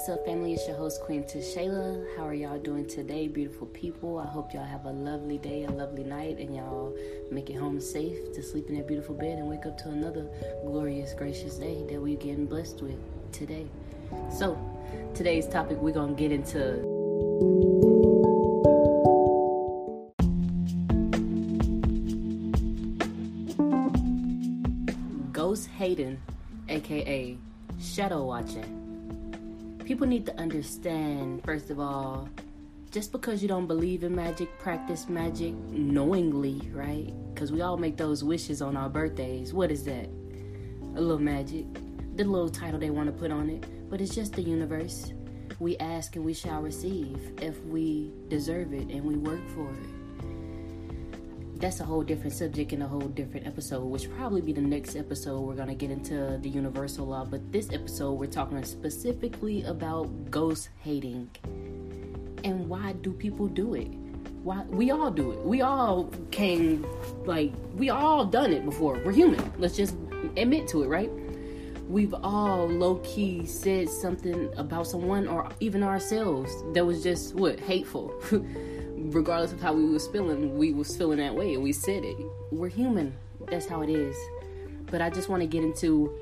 What's up, family? It's your host, Queen Tashayla. How are y'all doing today, beautiful people? I hope y'all have a lovely day, a lovely night, and y'all make it home safe to sleep in that beautiful bed and wake up to another glorious, gracious day that we're getting blessed with today. So, today's topic, we're going to get into. Ghost hating, aka shadow watching people need to understand, first of all, just because you don't believe in magic, practice magic knowingly, right? Because we all make those wishes on our birthdays. What is that? A little magic, the little title they want to put on it. But it's just the universe. We ask and we shall receive if we deserve it and we work for it that's a whole different subject and a whole different episode, which probably be the next episode. We're gonna get into the universal law, but this episode we're talking specifically about ghost hating and why do people do it? Why we all do it? We all came like we all done it before. We're human. Let's just admit to it, right? We've all low key said something about someone or even ourselves that was just what hateful. regardless of how we was feeling, we was feeling that way and we said it. We're human. That's how it is. But I just want to get into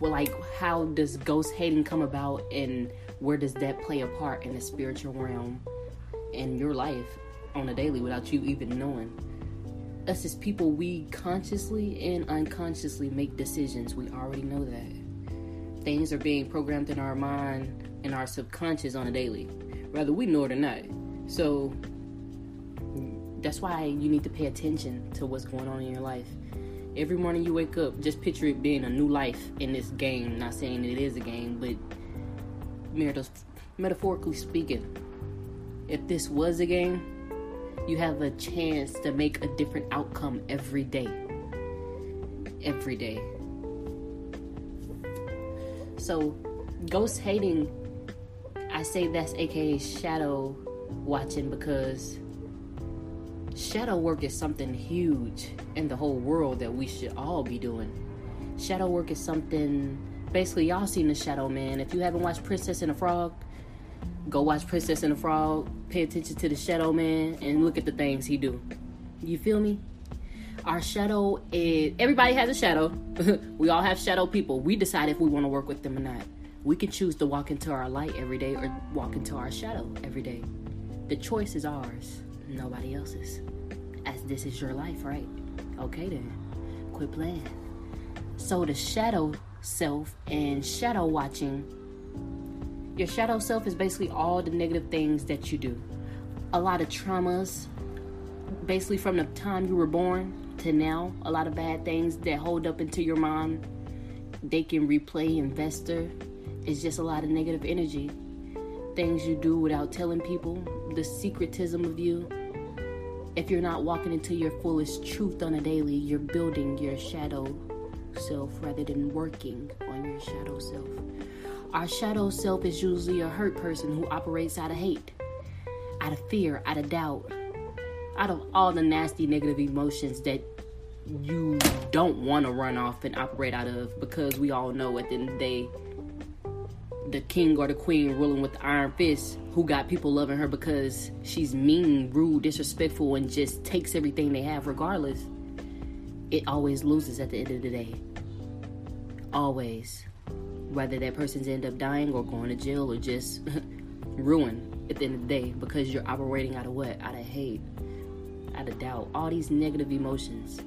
like how does ghost hating come about and where does that play a part in the spiritual realm in your life on a daily without you even knowing. Us as people, we consciously and unconsciously make decisions. We already know that. Things are being programmed in our mind and our subconscious on a daily, whether we know it or not. So that's why you need to pay attention to what's going on in your life. Every morning you wake up, just picture it being a new life in this game. Not saying it is a game, but metaphorically speaking, if this was a game, you have a chance to make a different outcome every day. Every day. So, ghost hating, I say that's aka shadow watching because shadow work is something huge in the whole world that we should all be doing. Shadow work is something basically y'all seen the shadow man. If you haven't watched Princess and the Frog, go watch Princess and the Frog, pay attention to the shadow man and look at the things he do. You feel me? Our shadow is everybody has a shadow. we all have shadow people. We decide if we want to work with them or not. We can choose to walk into our light every day or walk into our shadow every day. The choice is ours, nobody else's. As this is your life, right? Okay then, quit playing. So the shadow self and shadow watching. Your shadow self is basically all the negative things that you do. A lot of traumas, basically from the time you were born to now, a lot of bad things that hold up into your mind. They can replay investor. It's just a lot of negative energy things you do without telling people, the secretism of you. If you're not walking into your fullest truth on a daily, you're building your shadow self rather than working on your shadow self. Our shadow self is usually a hurt person who operates out of hate, out of fear, out of doubt, out of all the nasty negative emotions that you don't want to run off and operate out of because we all know at the end of the day the king or the queen ruling with the iron fist who got people loving her because she's mean, rude, disrespectful, and just takes everything they have regardless, it always loses at the end of the day. Always. Whether that person's end up dying or going to jail or just ruined at the end of the day because you're operating out of what? Out of hate, out of doubt, all these negative emotions.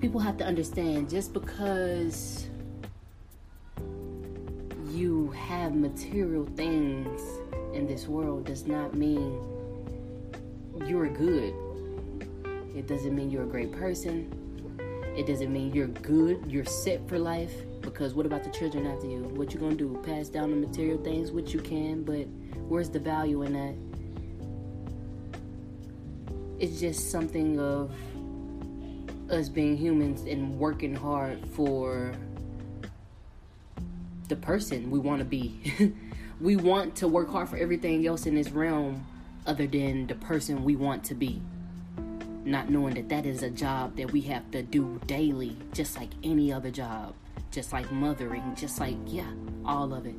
People have to understand just because you have material things in this world does not mean you're good. It doesn't mean you're a great person. It doesn't mean you're good, you're set for life. Because what about the children after you? What you gonna do? Pass down the material things, which you can, but where's the value in that? It's just something of us being humans and working hard for the person we want to be. we want to work hard for everything else in this realm other than the person we want to be. Not knowing that that is a job that we have to do daily, just like any other job, just like mothering, just like, yeah, all of it.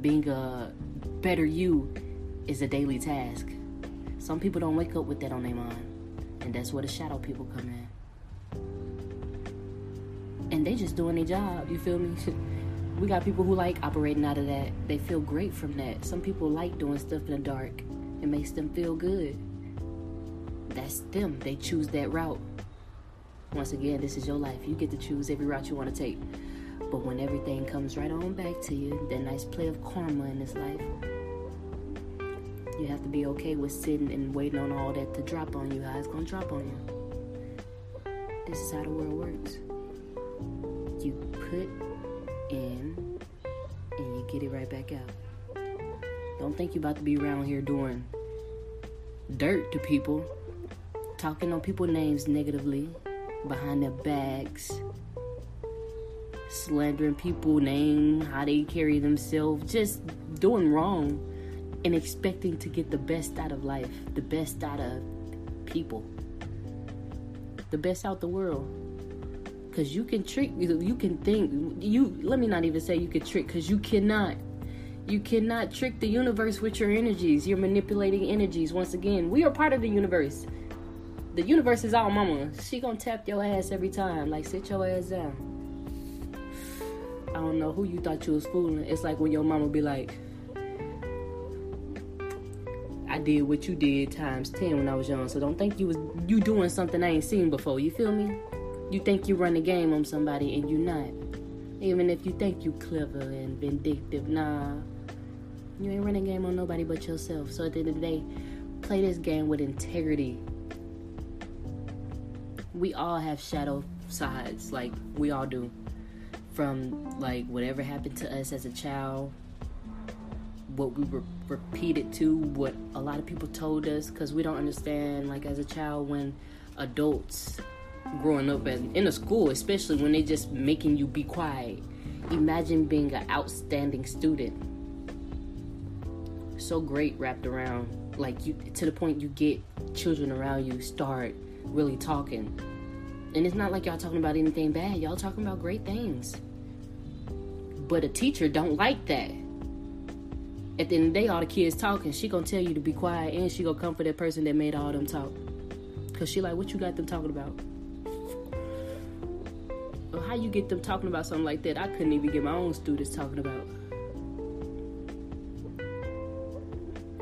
being a better you is a daily task. Some people don't wake up with that on their mind, and that's where the shadow people come in. And they just doing their job. You feel me? we got people who like operating out of that. They feel great from that. Some people like doing stuff in the dark. It makes them feel good. That's them. They choose that route. Once again, this is your life. You get to choose every route you want to take. But when everything comes right on back to you, that nice play of karma in this life, you have to be okay with sitting and waiting on all that to drop on you. How it's gonna drop on you. This is how the world works. You put in and you get it right back out. Don't think you're about to be around here doing dirt to people, talking on people's names negatively behind their backs, slandering people name, how they carry themselves, just doing wrong and expecting to get the best out of life, the best out of people, the best out the world. Cause you can trick, you can think, you. Let me not even say you can trick, cause you cannot. You cannot trick the universe with your energies. You're manipulating energies. Once again, we are part of the universe. The universe is our mama. She gonna tap your ass every time. Like sit your ass down. I don't know who you thought you was fooling. It's like when your mama be like, I did what you did times ten when I was young. So don't think you was you doing something I ain't seen before. You feel me? You think you run a game on somebody and you're not. Even if you think you clever and vindictive, nah. You ain't running game on nobody but yourself. So at the end of the day, play this game with integrity. We all have shadow sides, like we all do. From like whatever happened to us as a child, what we were repeated to, what a lot of people told us, because we don't understand, like as a child, when adults growing up in, in a school, especially when they just making you be quiet. Imagine being an outstanding student. So great wrapped around, like you to the point you get children around you start really talking. And it's not like y'all talking about anything bad. Y'all talking about great things. But a teacher don't like that at the end of the day, all the kids talking, she gonna tell you to be quiet and she gonna come for that person that made all them talk. Cause she like, what you got them talking about? How you get them talking about something like that? I couldn't even get my own students talking about.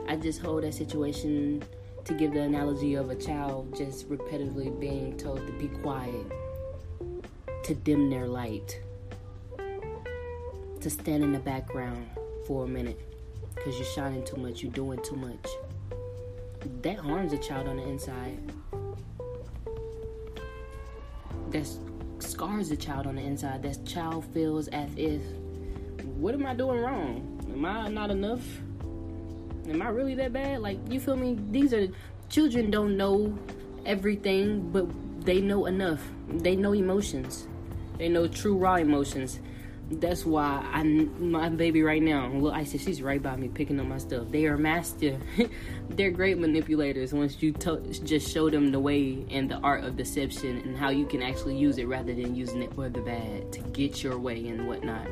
I just hold that situation to give the analogy of a child just repetitively being told to be quiet, to dim their light, to stand in the background for a minute because you're shining too much, you're doing too much. That harms a child on the inside. That scars the child on the inside. That child feels as if, what am I doing wrong? Am I not enough? Am I really that bad? Like, you feel me? These are children don't know everything, but they know enough. They know emotions. They know true raw emotions that's why I my baby right now. Well, I said she's right by me picking up my stuff. They are master. They're great manipulators once you to, just show them the way and the art of deception and how you can actually use it rather than using it for the bad to get your way and whatnot.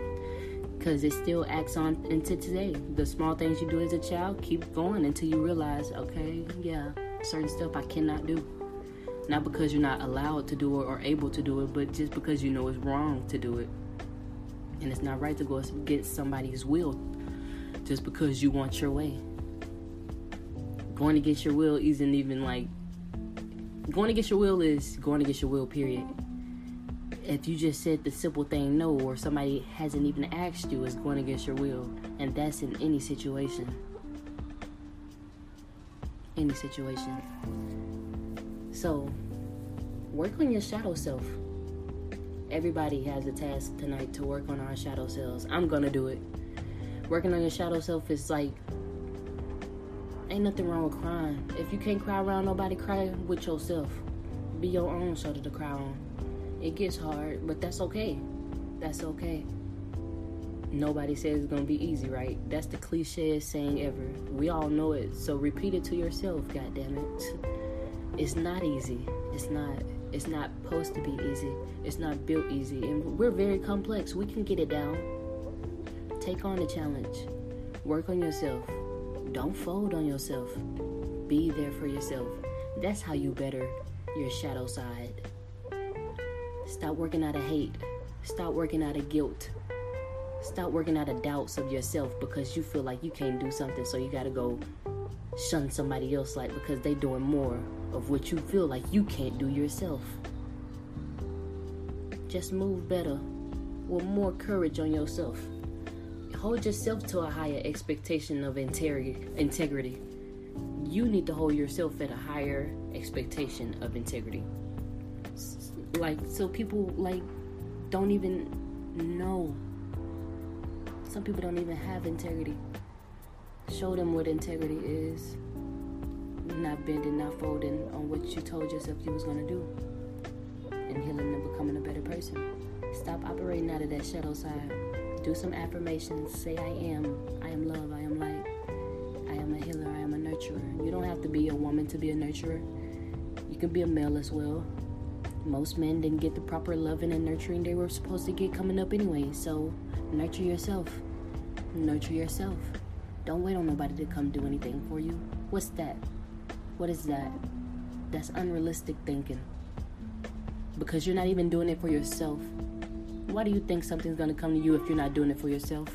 Because it still acts on into today. The small things you do as a child keep going until you realize, okay, yeah, certain stuff I cannot do. Not because you're not allowed to do it or able to do it, but just because you know it's wrong to do it and it's not right to go against somebody's will just because you want your way. Going against your will isn't even like going against your will is going against your will, period. If you just said the simple thing no, or somebody hasn't even asked you, it's going against your will. And that's in any situation. Any situation. So, work on your shadow self everybody has a task tonight to work on our shadow selves. I'm gonna do it. Working on your shadow self is like ain't nothing wrong with crying. If you can't cry around nobody, cry with yourself. Be your own shoulder to cry on. It gets hard, but that's okay. That's okay. Nobody says it's gonna be easy, right? That's the cliche saying ever. We all know it, so repeat it to yourself, God damn it. It's not easy. It's not. It's not supposed to be easy. It's not built easy. And we're very complex. We can get it down. Take on the challenge. Work on yourself. Don't fold on yourself. Be there for yourself. That's how you better your shadow side. Stop working out of hate. Stop working out of guilt. Stop working out of doubts of yourself because you feel like you can't do something, so you gotta go shun somebody else like because they doing more of what you feel like you can't do yourself. Just move better with more courage on yourself. Hold yourself to a higher expectation of integrity. You need to hold yourself at a higher expectation of integrity. Like so people like don't even know. Some people don't even have integrity. Show them what integrity is. Not bending, not folding on what you told yourself you was gonna do. And healing and becoming a better person. Stop operating out of that shadow side. Do some affirmations. Say I am. I am love. I am light. I am a healer. I am a nurturer. You don't have to be a woman to be a nurturer. You can be a male as well. Most men didn't get the proper loving and nurturing they were supposed to get coming up anyway. So nurture yourself. Nurture yourself. Don't wait on nobody to come do anything for you. What's that? What is that? That's unrealistic thinking. Because you're not even doing it for yourself. Why do you think something's gonna come to you if you're not doing it for yourself?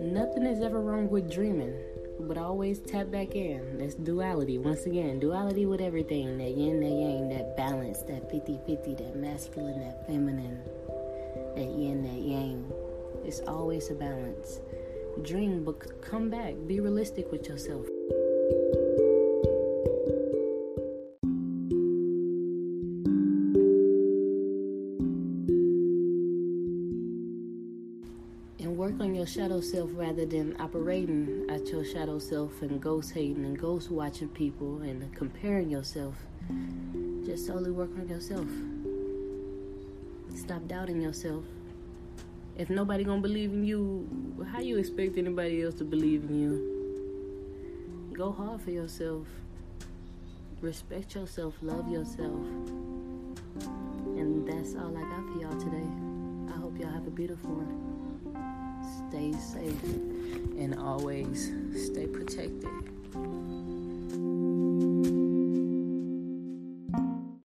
Nothing is ever wrong with dreaming but always tap back in. That's duality. Once again, duality with everything that yin, that yang, that balance, that 50 50, that masculine, that feminine, that yin, that yang. It's always a balance. Dream, but come back. Be realistic with yourself. Your shadow self rather than operating at your shadow self and ghost hating and ghost watching people and comparing yourself. Just solely work on yourself. Stop doubting yourself. If nobody gonna believe in you, how you expect anybody else to believe in you? Go hard for yourself. Respect yourself. Love yourself. And that's all I got for y'all today. I hope y'all have a beautiful one stay safe and always stay protected.